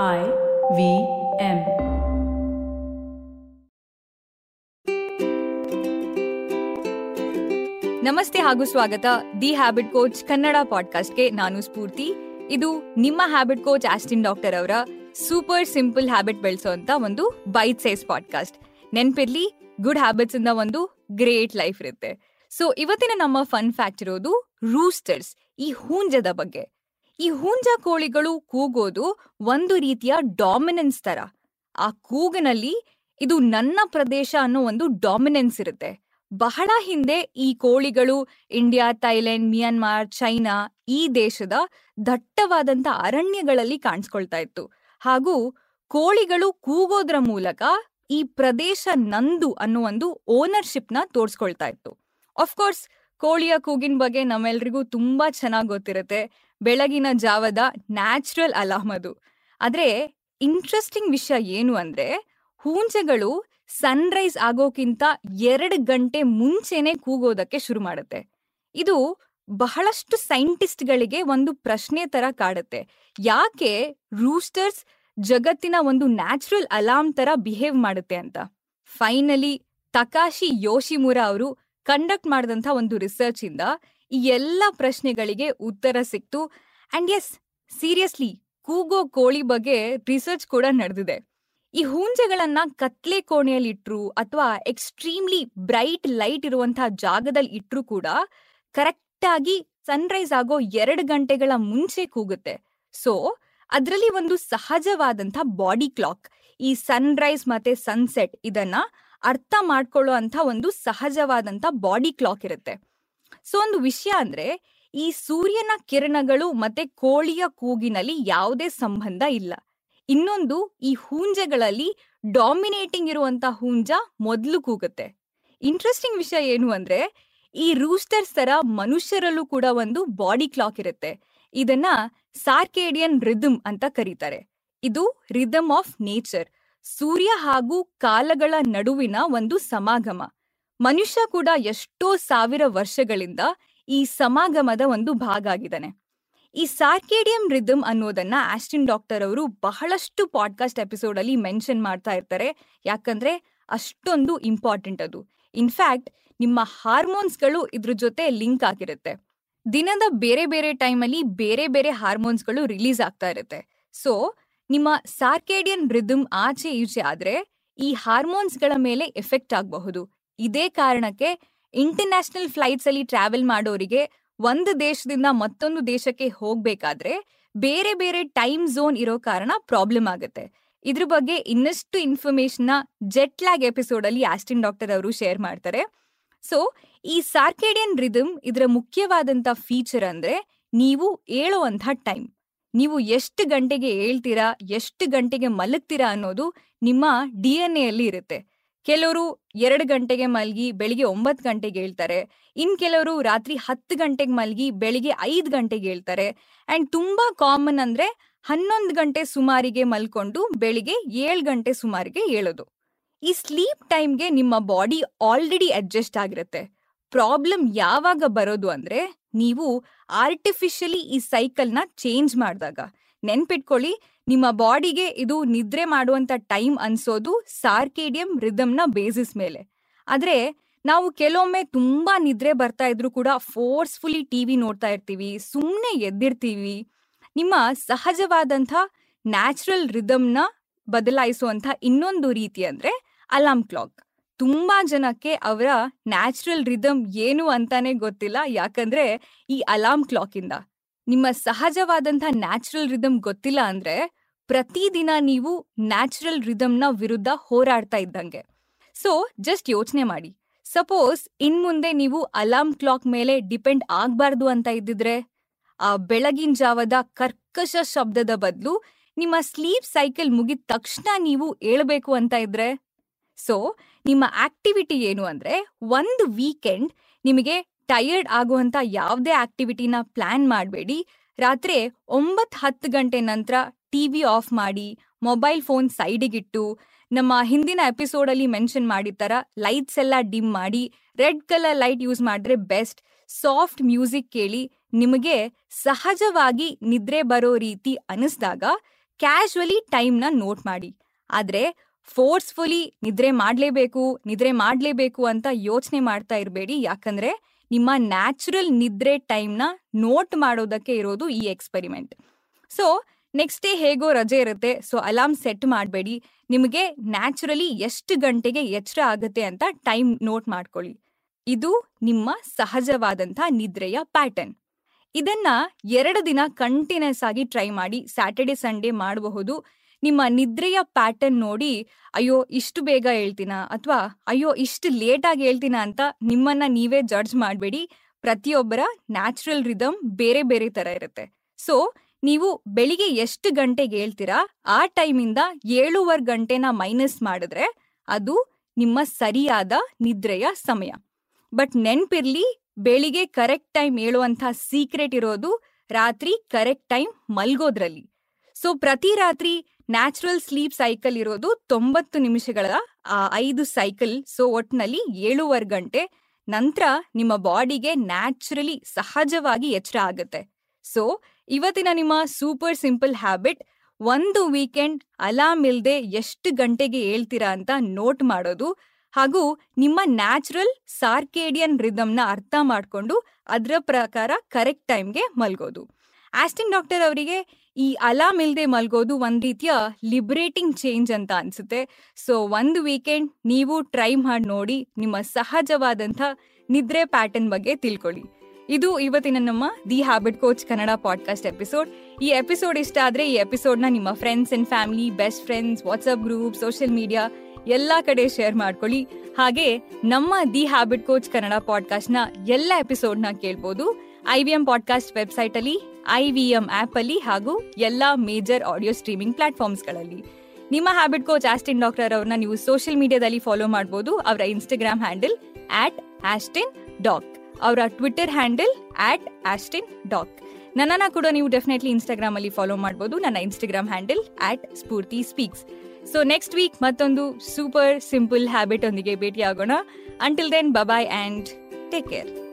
I V M. ನಮಸ್ತೆ ಹಾಗೂ ಸ್ವಾಗತ. ದಿ ಹ್ಯಾಬಿಟ್ ಕೋಚ್ ಕನ್ನಡ ಪಾಡ್ಕಾಸ್ಟ್ಗೆ ನಾನು ಸ್ಫೂರ್ತಿ. ಇದು ನಿಮ್ಮ ಹ್ಯಾಬಿಟ್ ಕೋಚ್ ಆಸ್ಟಿನ್ ಡಾಕ್ಟರ್ ಅವರ ಸೂಪರ್ ಸಿಂಪಲ್ ಹ್ಯಾಬಿಟ್ ಬೆಳೆಸೋಂತ ಒಂದು ಬೈಟ್ ಸೈಸ್ ಪಾಡ್ಕಾಸ್ಟ್ ನೆನ್ಪಿರ್ಲಿ ಗುಡ್ ಹ್ಯಾಬಿಟ್ಸ್ ಇಂದ ಒಂದು ಗ್ರೇಟ್ ಲೈಫ್ ಇರುತ್ತೆ. ಸೊ ಇವತ್ತಿನ ನಮ್ಮ ಫನ್ ಫ್ಯಾಕ್ಟ್ ಇರೋದು ರೂಸ್ಟರ್ಸ್ ಈ ಹೂಂಜದ ಬಗ್ಗೆ. ಈ ಹುಂಜ ಕೋಳಿಗಳು ಕೂಗೋದು ಒಂದು ರೀತಿಯ ಡಾಮಿನೆನ್ಸ್ ತರ. ಆ ಕೂಗನಲ್ಲಿ ಇದು ನನ್ನ ಪ್ರದೇಶ ಅನ್ನೋ ಒಂದು ಡಾಮಿನೆನ್ಸ್ ಇರುತ್ತೆ. ಬಹಳ ಹಿಂದೆ ಈ ಕೋಳಿಗಳು ಇಂಡಿಯಾ, ಥೈಲ್ಯಾಂಡ್, ಮಿಯಾನ್ಮಾರ್, ಚೈನಾ ಈ ದೇಶದ ದಟ್ಟವಾದಂತ ಅರಣ್ಯಗಳಲ್ಲಿ ಕಾಣಿಸ್ಕೊಳ್ತಾ ಇತ್ತು. ಹಾಗೂ ಕೋಳಿಗಳು ಕೂಗೋದ್ರ ಮೂಲಕ ಈ ಪ್ರದೇಶ ನಂದು ಅನ್ನೋ ಒಂದು ಓನರ್ಶಿಪ್ನ ತೋರ್ಸ್ಕೊಳ್ತಾ ಇತ್ತು. ಕೋರ್ಸ್ ಕೋಳಿಯ ಕೂಗಿನ ಬಗ್ಗೆ ನಮ್ಮೆಲ್ರಿಗೂ ತುಂಬಾ ಚೆನ್ನಾಗಿ ಗೊತ್ತಿರುತ್ತೆ. ಬೆಳಗಿನ ಜಾವದ ನ್ಯಾಚುರಲ್ ಅಲಾರ್ಮ್ ಅದು. ಆದ್ರೆ ಇಂಟ್ರೆಸ್ಟಿಂಗ್ ವಿಷಯ ಏನು ಅಂದ್ರೆ ಹೂಂಜೆಗಳು ಸನ್ರೈಸ್ ಆಗೋಕ್ಕಿಂತ ಎರಡು ಗಂಟೆ ಮುಂಚೆನೆ ಕೂಗೋದಕ್ಕೆ ಶುರು ಮಾಡುತ್ತೆ. ಇದು ಬಹಳಷ್ಟು ಸೈಂಟಿಸ್ಟ್ಗಳಿಗೆ ಒಂದು ಪ್ರಶ್ನೆ ತರ ಕಾಡುತ್ತೆ. ಯಾಕೆ ರೂಸ್ಟರ್ಸ್ ಜಗತ್ತಿನ ಒಂದು ನ್ಯಾಚುರಲ್ ಅಲಾರ್ಮ್ ತರ ಬಿಹೇವ್ ಮಾಡುತ್ತೆ ಅಂತ? ಫೈನಲಿ ತಕಾಶಿ ಯೋಶಿಮುರ ಅವರು ಕಂಡಕ್ಟ್ ಮಾಡಿದಂಥ ಒಂದು ರಿಸರ್ಚ್ ಇಂದ ಈ ಎಲ್ಲ ಪ್ರಶ್ನೆಗಳಿಗೆ ಉತ್ತರ ಸಿಕ್ತು. ಅಂಡ್ ಎಸ್ ಸೀರಿಯಸ್ಲಿ ಕೂಗೋ ಕೋಳಿ ಬಗ್ಗೆ ರಿಸರ್ಚ್ ಕೂಡ ನಡೆದಿದೆ. ಈ ಹೂಂಜೆಗಳನ್ನ ಕತ್ಲೆ ಕೋಣೆಯಲ್ಲಿ ಇಟ್ರು ಅಥವಾ ಎಕ್ಸ್ಟ್ರೀಮ್ಲಿ ಬ್ರೈಟ್ ಲೈಟ್ ಇರುವಂತಹ ಜಾಗದಲ್ಲಿ ಇಟ್ರು ಕೂಡ ಕರೆಕ್ಟ್ ಆಗಿ ಸನ್ರೈಸ್ ಆಗೋ ಎರಡು ಗಂಟೆಗಳ ಮುಂಚೆ ಕೂಗುತ್ತೆ. ಸೊ ಅದರಲ್ಲಿ ಒಂದು ಸಹಜವಾದಂಥ ಬಾಡಿ ಕ್ಲಾಕ್ ಈ ಸನ್ರೈಸ್ ಮತ್ತೆ ಸನ್ಸೆಟ್ ಇದನ್ನ ಅರ್ಥ ಮಾಡ್ಕೊಳ್ಳೋ ಅಂತ ಒಂದು ಸಹಜವಾದಂಥ ಬಾಡಿ ಕ್ಲಾಕ್ ಇರುತ್ತೆ. ಸೊ, ಒಂದು ವಿಷಯ ಅಂದ್ರೆ, ಈ ಸೂರ್ಯನ ಕಿರಣಗಳು ಮತ್ತೆ ಕೋಳಿಯ ಕೂಗಿನಲ್ಲಿ ಯಾವುದೇ ಸಂಬಂಧ ಇಲ್ಲ. ಇನ್ನೊಂದು, ಈ ಹೂಂಜಗಳಲ್ಲಿ ಡಾಮಿನೇಟಿಂಗ್ ಇರುವಂತ ಹೂಂಜ ಮೊದಲು ಕೂಗುತ್ತೆ. ಇಂಟ್ರೆಸ್ಟಿಂಗ್ ವಿಷಯ ಏನು ಅಂದ್ರೆ, ಈ ರೂಸ್ಟರ್ಸ್ ತರ ಮನುಷ್ಯರಲ್ಲೂ ಕೂಡ ಒಂದು ಬಾಡಿ ಕ್ಲಾಕ್ ಇರುತ್ತೆ. ಇದನ್ನ ಸಾರ್ಕೇಡಿಯನ್ ರಿದಮ್ ಅಂತ ಕರೀತಾರೆ. ಇದು ರಿದಮ್ ಆಫ್ ನೇಚರ್. ಸೂರ್ಯ ಹಾಗೂ ಕಾಲಗಳ ನಡುವಿನ ಒಂದು ಸಮಾಗಮ. ಮನುಷ್ಯ ಕೂಡ ಎಷ್ಟೋ ಸಾವಿರ ವರ್ಷಗಳಿಂದ ಈ ಸಮಾಗಮದ ಒಂದು ಭಾಗ ಆಗಿದ್ದಾನೆ. ಈ ಸಾರ್ಕೇಡಿಯಂ ರಿದಮ್ ಅನ್ನೋದನ್ನ ಆಸ್ಟಿನ್ ಡಾಕ್ಟರ್ ಅವರು ಬಹಳಷ್ಟು ಪಾಡ್ಕಾಸ್ಟ್ ಎಪಿಸೋಡ್ ಅಲ್ಲಿ ಮೆನ್ಷನ್ ಮಾಡ್ತಾ ಇರ್ತಾರೆ. ಯಾಕಂದ್ರೆ ಅಷ್ಟೊಂದು ಇಂಪಾರ್ಟೆಂಟ್ ಅದು. ಇನ್ಫ್ಯಾಕ್ಟ್ ನಿಮ್ಮ ಹಾರ್ಮೋನ್ಸ್ಗಳು ಇದ್ರ ಜೊತೆ ಲಿಂಕ್ ಆಗಿರುತ್ತೆ. ದಿನದ ಬೇರೆ ಬೇರೆ ಟೈಮಲ್ಲಿ ಬೇರೆ ಬೇರೆ ಹಾರ್ಮೋನ್ಸ್ಗಳು ರಿಲೀಸ್ ಆಗ್ತಾ ಇರುತ್ತೆ. ಸೊ ನಿಮ್ಮ ಸಾರ್ಕೇಡಿಯನ್ ರಿದಮ್ ಆಚೆ ಈಚೆ ಆದರೆ ಈ ಹಾರ್ಮೋನ್ಸ್ಗಳ ಮೇಲೆ ಎಫೆಕ್ಟ್ ಆಗಬಹುದು. ಇದೇ ಕಾರಣಕ್ಕೆ ಇಂಟರ್ನ್ಯಾಷನಲ್ ಫ್ಲೈಟ್ಸ್ ಅಲ್ಲಿ ಟ್ರಾವೆಲ್ ಮಾಡೋರಿಗೆ ಒಂದು ದೇಶದಿಂದ ಮತ್ತೊಂದು ದೇಶಕ್ಕೆ ಹೋಗ್ಬೇಕಾದ್ರೆ ಬೇರೆ ಬೇರೆ ಟೈಮ್ ಝೋನ್ ಇರೋ ಕಾರಣ ಪ್ರಾಬ್ಲಮ್ ಆಗುತ್ತೆ. ಇದ್ರ ಬಗ್ಗೆ ಇನ್ನಷ್ಟು ಇನ್ಫಾರ್ಮೇಶನ್ ಜೆಟ್ ಲ್ಯಾಗ್ ಎಪಿಸೋಡ್ ಅಲ್ಲಿ ಆಸ್ಟಿನ್ ಡಾಕ್ಟರ್ ಅವರು ಶೇರ್ ಮಾಡ್ತಾರೆ. ಸೊ ಈ ಸಾರ್ಕೇಡಿಯನ್ ರಿದಮ್ ಇದರ ಮುಖ್ಯವಾದಂತ ಫೀಚರ್ ಅಂದ್ರೆ ನೀವು ಏಳುವಂತ ಟೈಮ್ ನೀವು ಎಷ್ಟು ಗಂಟೆಗೆ ಏಳ್ತೀರಾ ಎಷ್ಟು ಗಂಟೆಗೆ ಮಲಗ್ತೀರಾ ಅನ್ನೋದು ನಿಮ್ಮ ಡಿ ಎನ್ ಎಲ್ಲಿ ಇರುತ್ತೆ. ಕೆಲವರು ಎರಡು ಗಂಟೆಗೆ ಮಲಗಿ ಬೆಳಿಗ್ಗೆ ಒಂಬತ್ತು ಗಂಟೆಗೆ ಹೇಳ್ತಾರೆ. ಇನ್ ಕೆಲವರು ರಾತ್ರಿ ಹತ್ತು ಗಂಟೆಗೆ ಮಲಗಿ ಬೆಳಿಗ್ಗೆ ಐದು ಗಂಟೆಗೆ ಹೇಳ್ತಾರೆ. ಅಂಡ್ ತುಂಬಾ ಕಾಮನ್ ಅಂದ್ರೆ ಹನ್ನೊಂದು ಗಂಟೆ ಸುಮಾರಿಗೆ ಮಲ್ಕೊಂಡು ಬೆಳಿಗ್ಗೆ ಏಳು ಗಂಟೆ ಸುಮಾರಿಗೆ ಹೇಳೋದು. ಈ ಸ್ಲೀಪ್ ಟೈಮ್ಗೆ ನಿಮ್ಮ ಬಾಡಿ ಆಲ್ರೆಡಿ ಅಡ್ಜಸ್ಟ್ ಆಗಿರುತ್ತೆ. ಪ್ರಾಬ್ಲಮ್ ಯಾವಾಗ ಬರೋದು ಅಂದ್ರೆ ನೀವು ಆರ್ಟಿಫಿಷಿಯಲಿ ಈ ಸೈಕಲ್ನ ಚೇಂಜ್ ಮಾಡಿದಾಗ. ನೆನ್ಪಿಟ್ಕೊಳ್ಳಿ, ನಿಮ್ಮ ಬಾಡಿಗೆ ಇದು ನಿದ್ರೆ ಮಾಡುವಂತ ಟೈಮ್ ಅನ್ಸೋದು ಸಾರ್ಕೇಡಿಯಂ ರಿದಮ್ನ ಬೇಸಿಸ್ ಮೇಲೆ. ಆದ್ರೆ ನಾವು ಕೆಲವೊಮ್ಮೆ ತುಂಬಾ ನಿದ್ರೆ ಬರ್ತಾ ಇದ್ರು ಕೂಡ ಫೋರ್ಸ್ಫುಲಿ ಟಿವಿ ನೋಡ್ತಾ ಇರ್ತೀವಿ ಸುಮ್ಮನೆ ಎದ್ದಿರ್ತೀವಿ. ನಿಮ್ಮ ಸಹಜವಾದಂಥ ನ್ಯಾಚುರಲ್ ರಿದಮ್ನ ಬದಲಾಯಿಸುವಂಥ ಇನ್ನೊಂದು ರೀತಿ ಅಂದ್ರೆ ಅಲಾರ್ಮ್ ಕ್ಲಾಕ್ ತುಂಬಾ ಜನಕ್ಕೆ ಅವರ ನ್ಯಾಚುರಲ್ ರಿದಮ್ ಏನು ಅಂತಾನೆ ಗೊತ್ತಿಲ್ಲ. ಯಾಕಂದ್ರೆ ಈ ಅಲಾರ್ಮ್ ಕ್ಲಾಕ್ ಇಂದ ನಿಮ್ಮ ಸಹಜವಾದಂತಹ ನ್ಯಾಚುರಲ್ ರಿದಮ್ ಗೊತ್ತಿಲ್ಲ ಅಂದ್ರೆ ಪ್ರತಿದಿನ ನೀವು ನ್ಯಾಚುರಲ್ ರಿದಮ್ನ ವಿರುದ್ಧ ಹೋರಾಡ್ತಾ ಇದ್ದಂಗೆ. ಸೊ, ಜಸ್ಟ್ ಯೋಚನೆ ಮಾಡಿ. ಸಪೋಸ್ ಇನ್ ಮುಂದೆ ನೀವು ಅಲಾರ್ಮ್ ಕ್ಲಾಕ್ ಮೇಲೆ ಡಿಪೆಂಡ್ ಆಗ್ಬಾರ್ದು ಅಂತ ಇದ್ದಿದ್ರೆ, ಆ ಬೆಳಗಿನ ಜಾವದ ಕರ್ಕಶ ಶಬ್ದದ ಬದಲು ನಿಮ್ಮ ಸ್ಲೀಪ್ ಸೈಕಲ್ ಮುಗಿದ ತಕ್ಷಣ ನೀವು ಏಳಬೇಕು ಅಂತ ಇದ್ರೆ? ಸೊ ನಿಮ್ಮ ಆಕ್ಟಿವಿಟಿ ಏನು ಅಂದ್ರೆ ಒಂದು ವೀಕೆಂಡ್ ನಿಮಗೆ ಟಯರ್ಡ್ ಆಗುವಂಥ ಯಾವುದೇ ಆಕ್ಟಿವಿಟಿನ ಪ್ಲಾನ್ ಮಾಡಬೇಡಿ. ರಾತ್ರಿ ಒಂಬತ್ತು ಹತ್ತು ಗಂಟೆ ನಂತರ ಟಿವಿ ಆಫ್ ಮಾಡಿ ಮೊಬೈಲ್ ಫೋನ್ ಸೈಡಿಗಿಟ್ಟು ನಮ್ಮ ಹಿಂದಿನ ಎಪಿಸೋಡಲ್ಲಿ ಮೆನ್ಷನ್ ಮಾಡಿದ ಥರ ಲೈಟ್ಸ್ ಎಲ್ಲ ಡಿಮ್ ಮಾಡಿ ರೆಡ್ ಕಲರ್ ಲೈಟ್ ಯೂಸ್ ಮಾಡಿದ್ರೆ ಬೆಸ್ಟ್ ಸಾಫ್ಟ್ ಮ್ಯೂಸಿಕ್ ಕೇಳಿ ನಿಮಗೆ ಸಹಜವಾಗಿ ನಿದ್ರೆ ಬರೋ ರೀತಿ ಅನಿಸ್ದಾಗ ಕ್ಯಾಶುವಲಿ ಟೈಮ್ನ ನೋಟ್ ಮಾಡಿ. ಆದ್ರೆ ಫೋರ್ಸ್ಫುಲಿ ನಿದ್ರೆ ಮಾಡಲೇಬೇಕು ನಿದ್ರೆ ಮಾಡಲೇಬೇಕು ಅಂತ ಯೋಚನೆ ಮಾಡ್ತಾ ಇರಬೇಡಿ. ಯಾಕಂದ್ರೆ ನಿಮ್ಮ ನ್ಯಾಚುರಲ್ ನಿದ್ರೆ ಟೈಮ್ನ ನೋಟ್ ಮಾಡೋದಕ್ಕೆ ಇರೋದು ಈ ಎಕ್ಸ್ಪೆರಿಮೆಂಟ್ ಸೊ ನೆಕ್ಸ್ಟ್ ಡೇ ಹೇಗೋ ರಜೆ ಇರುತ್ತೆ ಸೊ ಅಲಾರ್ಮ್ ಸೆಟ್ ಮಾಡಬೇಡಿ. ನಿಮಗೆ ನ್ಯಾಚುರಲಿ ಎಷ್ಟು ಗಂಟೆಗೆ ಎಚ್ಚರ ಆಗುತ್ತೆ ಅಂತ ಟೈಮ್ ನೋಟ್ ಮಾಡ್ಕೊಳ್ಳಿ. ಇದು ನಿಮ್ಮ ಸಹಜವಾದಂಥ ನಿದ್ರೆಯ ಪ್ಯಾಟರ್ನ್ ಇದನ್ನ ಎರಡು ದಿನ ಕಂಟಿನ್ಯೂಸ್ ಆಗಿ ಟ್ರೈ ಮಾಡಿ ಸ್ಯಾಟರ್ಡೆ ಸಂಡೇ ಮಾಡಬಹುದು. ನಿಮ್ಮ ನಿದ್ರೆಯ ಪ್ಯಾಟರ್ನ್ ನೋಡಿ, ಅಯ್ಯೋ, ಇಷ್ಟು ಬೇಗ ಹೇಳ್ತೀನ? ಅಥವಾ, ಅಯ್ಯೋ, ಇಷ್ಟು ಲೇಟಾಗಿ ಹೇಳ್ತೀನ ಅಂತ ನಿಮ್ಮನ್ನ ನೀವೇ ಜಡ್ಜ್ ಮಾಡಬೇಡಿ. ಪ್ರತಿಯೊಬ್ಬರ ನ್ಯಾಚುರಲ್ ರಿದಮ್ ಬೇರೆ ಬೇರೆ ತರ ಇರುತ್ತೆ. ಸೊ ನೀವು ಬೆಳಿಗ್ಗೆ ಎಷ್ಟು ಗಂಟೆಗೆ ಹೇಳ್ತೀರಾ? ಆ ಟೈಮಿಂದ ಏಳುವರೆ ಗಂಟೆನ ಮೈನಸ್ ಮಾಡಿದ್ರೆ ಅದು ನಿಮ್ಮ ಸರಿಯಾದ ನಿದ್ರೆಯ ಸಮಯ. ಬಟ್ ನೆನ್ಪಿರ್ಲಿ, ಬೆಳಿಗ್ಗೆ ಕರೆಕ್ಟ್ ಟೈಮ್ ಹೇಳುವಂಥ ಸೀಕ್ರೆಟ್ ಇರೋದು ರಾತ್ರಿ ಕರೆಕ್ಟ್ ಟೈಮ್ ಮಲ್ಗೋದ್ರಲ್ಲಿ. ಸೊ ಪ್ರತಿ ರಾತ್ರಿ ನ್ಯಾಚುರಲ್ ಸ್ಲೀಪ್ ಸೈಕಲ್ ಇರೋದು ತೊಂಬತ್ತು ನಿಮಿಷಗಳ ಐದು ಸೈಕಲ್ ಸೊ ಒಟ್ನಲ್ಲಿ ಏಳುವರೆ ಗಂಟೆ ನಂತರ ನಿಮ್ಮ ಬಾಡಿಗೆ ನ್ಯಾಚುರಲಿ ಸಹಜವಾಗಿ ಎಚ್ಚರ ಆಗುತ್ತೆ. ಸೊ ಇವತ್ತಿನ ನಿಮ್ಮ ಸೂಪರ್ ಸಿಂಪಲ್ ಹ್ಯಾಬಿಟ್ ಒಂದು ವೀಕೆಂಡ್ ಅಲಾರ್ಮ್ ಇಲ್ಲದೆ ಎಷ್ಟು ಗಂಟೆಗೆ ಹೇಳ್ತೀರಾ ಅಂತ ನೋಟ್ ಮಾಡೋದು ಹಾಗೂ ನಿಮ್ಮ ನ್ಯಾಚುರಲ್ ಸಾರ್ಕೇಡಿಯನ್ ರಿದಮ್ನ ಅರ್ಥ ಮಾಡಿಕೊಂಡು ಅದರ ಪ್ರಕಾರ ಕರೆಕ್ಟ್ ಟೈಮ್ಗೆ ಮಲ್ಗೋದು. ಆಸ್ಟಿನ್ ಡಾಕ್ಟರ್ ಅವರಿಗೆ ಈ ಅಲಾಮ್ ಇಲ್ಲದೆ ಮಲ್ಗೋದು ಒಂದ್ ರೀತಿಯ ಲಿಬ್ರೇಟಿಂಗ್ ಚೇಂಜ್ ಅಂತ ಅನ್ಸುತ್ತೆ. ಸೊ ಒಂದು ವೀಕೆಂಡ್ ನೀವು ಟ್ರೈ ಮಾಡಿ ನೋಡಿ ನಿಮ್ಮ ಸಹಜವಾದಂಥ ನಿದ್ರೆ ಪ್ಯಾಟರ್ನ್ ಬಗ್ಗೆ ತಿಳ್ಕೊಳ್ಳಿ. ಇದು ಇವತ್ತಿನ ನಮ್ಮ the habit coach Kannada podcast episode ಈ ಎಪಿಸೋಡ್ ಇಷ್ಟ ಆದ್ರೆ ಈ ಎಪಿಸೋಡ್ನ ನಿಮ್ಮ friends and family best friends WhatsApp group social media ಎಲ್ಲಾ ಕಡೆ ಶೇರ್ ಮಾಡ್ಕೊಳ್ಳಿ. ಹಾಗೆ ನಮ್ಮ ದಿ ಹ್ಯಾಬಿಟ್ ಕೋಚ್ ಕನ್ನಡ ಪಾಡ್ಕಾಸ್ಟ್ನ ಎಲ್ಲ ಎಪಿಸೋಡ್ನ ಕೇಳ್ಬೋದು. I V M podcast website ಅಲ್ಲಿ ಐ ವಿ ಎಂ ಆಪ್ ಅಲ್ಲಿ ಹಾಗೂ ಎಲ್ಲಾ ಮೇಜರ್ ಆಡಿಯೋ ಸ್ಟ್ರೀಮಿಂಗ್ ಪ್ಲಾಟ್ಫಾರ್ಮ್ಸ್ಗಳಲ್ಲಿ. ನಿಮ್ಮ ಹ್ಯಾಬಿಟ್ ಕೋಚ್ ಆಸ್ಟಿನ್ ಡಾಕ್ಟರ್ ಅವ್ರನ್ನ ನೀವು ಸೋಷಿಯಲ್ ಮೀಡಿಯಾದಲ್ಲಿ ಫಾಲೋ ಮಾಡಬಹುದು ಅವರ Instagram handle at Austin Doc. ಅವರ Twitter handle at Austin Doc. ನನ್ನನ್ನು ಕೂಡ ನೀವು ಡೆಫಿನೆಟ್ಲಿ ಇನ್ಸ್ಟಾಗ್ರಾಮ್ ಅಲ್ಲಿ ಫಾಲೋ ಮಾಡಬಹುದು ನನ್ನ Instagram handle at Spoorthi speaks. So next week ಮತ್ತೊಂದು ಸೂಪರ್ ಸಿಂಪಲ್ ಹ್ಯಾಬಿಟ್ ಒಂದಿಗೆ ಭೇಟಿ ಆಗೋಣ until then bye bye and take care